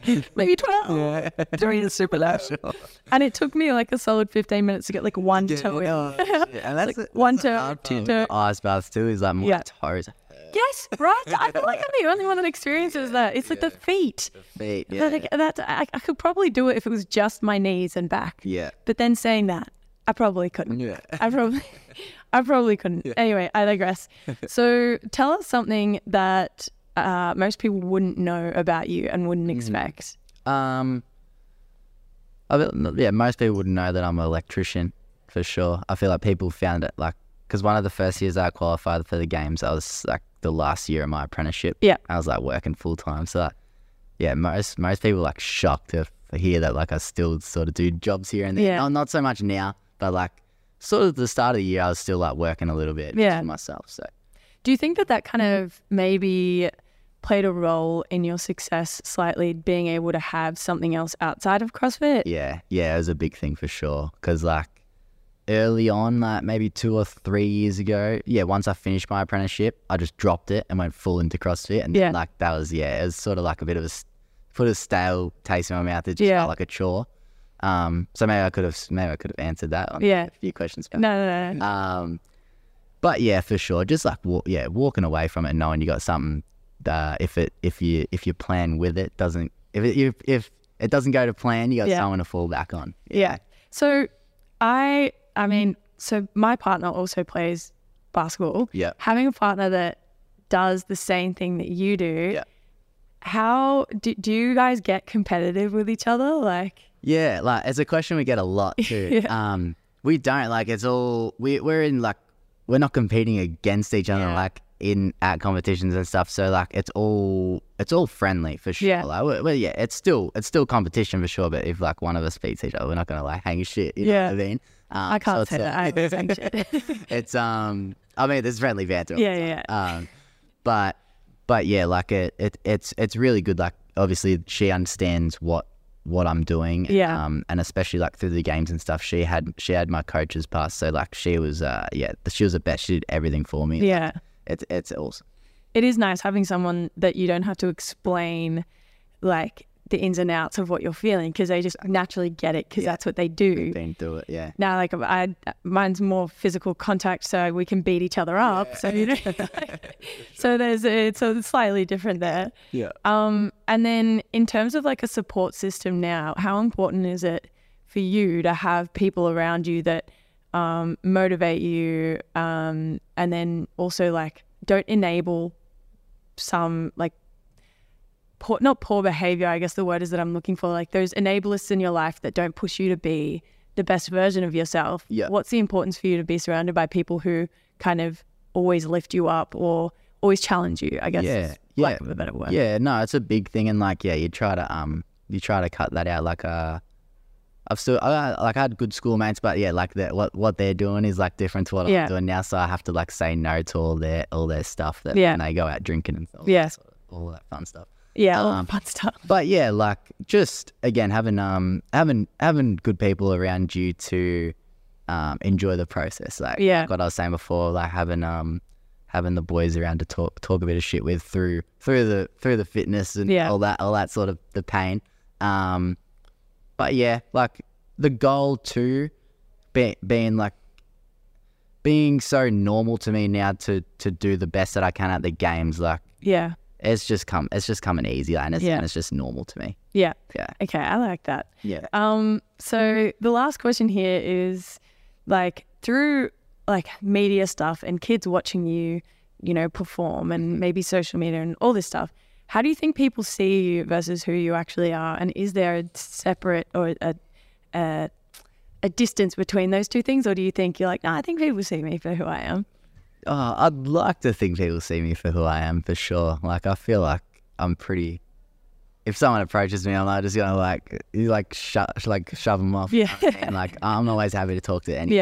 maybe 12? Three is super loud. And it took me like a solid fifteen minutes to get like one toe in. and that's Like, one toe, two toe. Ice baths too is like my Yeah. toes, Yes, right. I feel like I'm the only one that experiences that. It's like the feet. The feet. Yeah. Like, that I, I could probably do it if it was just my knees and back. yeah. But then saying that, I probably couldn't. Yeah. I probably, I probably couldn't. Anyway, I digress. So tell us something that uh, most people wouldn't know about you and wouldn't Mm-hmm. expect. Um, I yeah, most people wouldn't know that I'm an electrician for sure. I feel like people found it like because one of the first years I qualified for the games, I was like the last year of my apprenticeship. Yeah. I was like working full time, so like, yeah, most most people like shocked to hear that like I still sort of do jobs here and there. Yeah. Not, not so much now, but like sort of the start of the year, I was still like working a little bit Yeah. for myself. So Do you think that that kind mm-hmm. of maybe played a role in your success slightly, being able to have something else outside of CrossFit? Yeah, yeah, it was a big thing for sure. Because like early on, like maybe two or three years ago, yeah, once I finished my apprenticeship, I just dropped it and went full into CrossFit, and Yeah. like that was yeah, it was sort of like a bit of a put a stale taste in my mouth. It just Yeah. felt like a chore. Um, so maybe I could have maybe I could have answered that on Yeah. a few questions. Back. No, no, no. Um, but yeah, for sure, just like wa- yeah, walking away from it, knowing you got something. Uh, if it if you if your plan with it doesn't if it, if if it doesn't go to plan, you got Yeah. someone to fall back on. Yeah. So I I mean, so my partner also plays basketball. Yeah. Having a partner that does the same thing that you do. Yeah. How do, do you guys get competitive with each other? Like Yeah, like it's a question we get a lot too. Um, we don't like it's all we we're in like we're not competing against each other Yeah. like in at competitions and stuff. So like it's all it's all friendly for sure. Yeah. Like, well, well, yeah, it's still it's still competition for sure. But if like one of us beats each other, we're not gonna like hang shit. You Yeah. know what I mean? Um, I can't so say it's, that. I ain't saying shit. it's um I mean there's friendly banter. all Yeah, yeah. Um but but yeah, like it, it it's it's really good. Like obviously she understands what what I'm doing. Yeah. Um and especially like through the games and stuff, she had she had my coaches pass. So like she was uh yeah, she was the best. She did everything for me. yeah. It's it's awesome. It is nice having someone that you don't have to explain like the ins and outs of what you're feeling because they just naturally get it because that's what they do. Been through it, yeah. Now, like I, mine's more physical contact, so we can beat each other up. So you know, so there's it's so it's slightly different there. Yeah. Um, and then in terms of like a support system now, how important is it for you to have people around you that um, motivate you, um, and then also like don't enable some like poor, not poor behavior, I guess the word is that I'm looking for, like those enablers in your life that don't push you to be the best version of yourself. Yeah. What's the importance for you to be surrounded by people who kind of always lift you up or always challenge you, I guess. Yeah, yeah, lack of a better word. Yeah, no, it's a big thing, and like, yeah, you try to um, you try to cut that out. Like, uh, I've still, I, like, I had good schoolmates, but yeah, like that, what what they're doing is like different to what Yeah. I'm doing now. So I have to like say no to all their all their stuff that Yeah. when they go out drinking and all, Yeah. that sort of- all that fun stuff. Yeah, Um, fun stuff. but yeah, like just again having um having having good people around you to um enjoy the process. Like Yeah. like what I was saying before, like having um having the boys around to talk talk a bit of shit with through through the through the fitness and Yeah. all that all that sort of the pain. Um but yeah, like the goal too be, being like being so normal to me now to to do the best that I can at the games like Yeah, it's just come it's just coming easy and it's, Yeah. and it's just normal to me. yeah. Yeah. Okay, I like that. Yeah. Um, so the last question here is like through like media stuff and kids watching you, you know, perform and maybe social media and all this stuff. How do you think people see you versus who you actually are? And is there a separate or a a, a distance between those two things, or do you think you're like, no, I think people see me for who I am? Oh, I'd like to think people see me for who I am for sure. Like I feel like I'm pretty. If someone approaches me, I'm like just gonna like you like shut like shove them off. Yeah. And like I'm always happy to talk to anyone.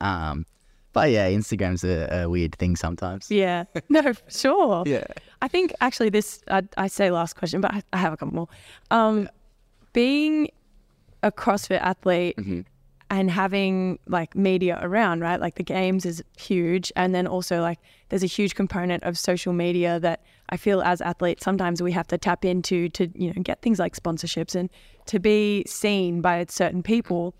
Yeah. Um, but yeah, Instagram's a, a weird thing sometimes. Yeah, no, sure. Yeah. I think actually this I, I say last question, but I, I have a couple more. Um, being a CrossFit athlete and having like media around, right? Like the games is huge, and then also like there's a huge component of social media that I feel as athletes sometimes we have to tap into to you know get things like sponsorships and to be seen by certain people.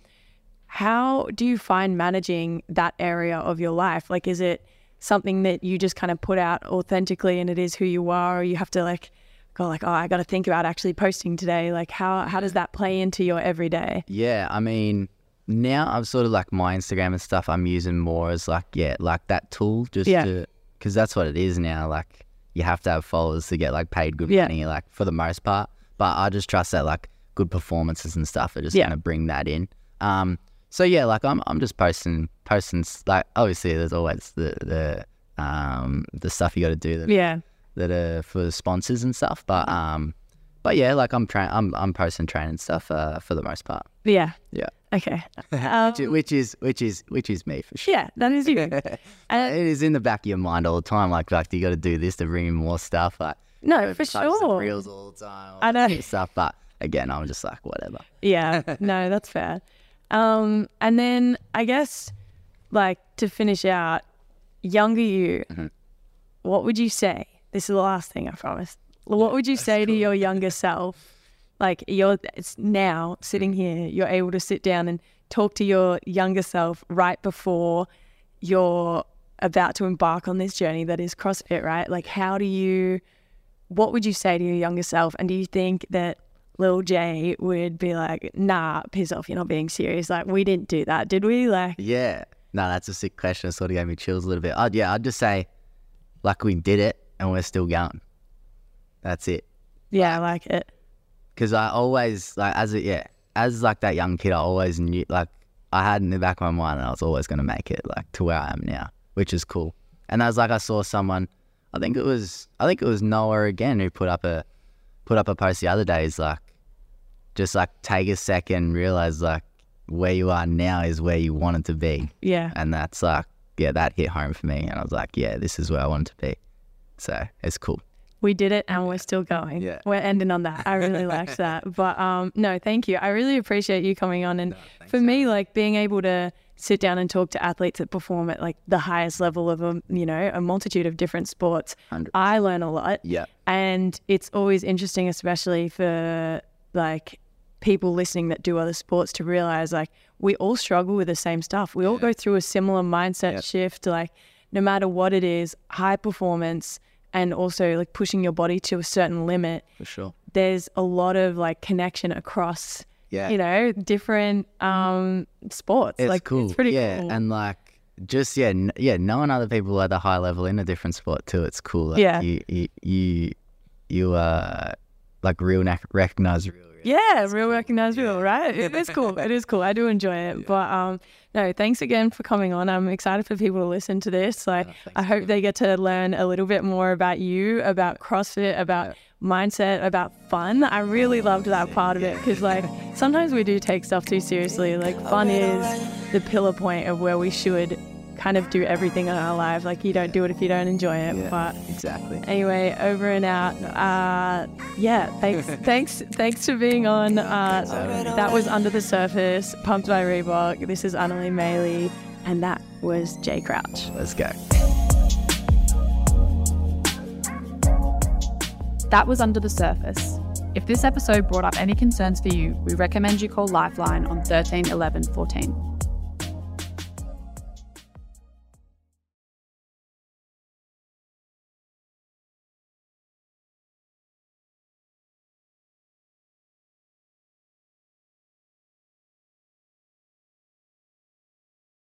How do you find managing that area of your life? Like, is it something that you just kind of put out authentically and it is who you are, or you have to like go like, oh, I got to think about actually posting today? Like, how how does that play into your everyday? Yeah, I mean, now I'm sort of like my Instagram and stuff. I'm using more as like yeah, like that tool just Yeah. to because that's what it is now. Like you have to have followers to get like paid good Yeah. money, like for the most part. But I just trust that like good performances and stuff are just Yeah. gonna bring that in. Um, so yeah, like I'm I'm just posting posting like obviously there's always the the um the stuff you got to do that Yeah, that are for sponsors and stuff. But um, but yeah, like I'm trying, I'm I'm posting training stuff uh, for the most part. yeah, Yeah. Okay, um, which, is which is which is me for sure. yeah, that is you. it And is in the back of your mind all the time. Like, like you got to do this to bring in more stuff. Like, no, you know, for sure. reels all the time. all I know. that sort of stuff. But again, I'm just like whatever. Yeah, no, that's fair. Um, and then I guess, like to finish out, younger you, Mm-hmm. what would you say? This is the last thing I promise. What would you say to your younger self? Like you're it's now sitting here, you're able to sit down and talk to your younger self right before you're about to embark on this journey that is CrossFit, right? Like how do you what would you say to your younger self? And do you think that Lil J would be like, nah, piss off, you're not being serious. Like, we didn't do that, did we? Like, Yeah. No, that's a sick question. It sort of gave me chills a little bit. I'd, yeah, I'd just say, like we did it and we're still going. That's it. yeah, I like it. Because I always like as a yeah as like that young kid I always knew like I had in the back of my mind that I was always going to make it like to where I am now which is cool. And as like I saw someone I think it was I think it was Noah again who put up a put up a post the other day is like just like take a second realize like where you are now is where you wanted to be. Yeah. and that's like yeah that hit home for me and I was like yeah this is where I wanted to be. So it's cool We did it and we're still going. Yeah. We're ending on that. I really liked that. But um no, thank you. I really appreciate you coming on and for me like being able to sit down and talk to athletes that perform at like the highest level of a you know, a multitude of different sports. Hundred. I learn a lot. yeah And it's always interesting, especially for like people listening that do other sports, to realize like we all struggle with the same stuff. We all go through a similar mindset shift, like no matter what it is, high performance and also like pushing your body to a certain limit. for sure There's a lot of like connection across, yeah you know, different um sports. It's like cool. it's pretty yeah, cool. and like just yeah, n- yeah, knowing other people at a high level in a different sport too. It's cool. Like, Yeah. you you you, you uh like real nec- recognize real. Yeah, real recognized real, right? It is cool. It is cool. I do enjoy it. But um no, thanks again for coming on. I'm excited for people to listen to this. Like I hope they get to learn a little bit more about you, about CrossFit, about mindset, about fun. I really loved that part of it because like sometimes we do take stuff too seriously. Like fun is the pillar point of where we should kind of do everything in our life. Like you don't do it if you don't enjoy it. Yeah. But Exactly. anyway, over and out. Uh, yeah, thanks, thanks, thanks for being on. Uh, that was Under the Surface, pumped by Reebok. This is Anneli Maley, and that was Jay Crouch. Let's go. That was Under the Surface. If this episode brought up any concerns for you, we recommend you call Lifeline on 13 11 14.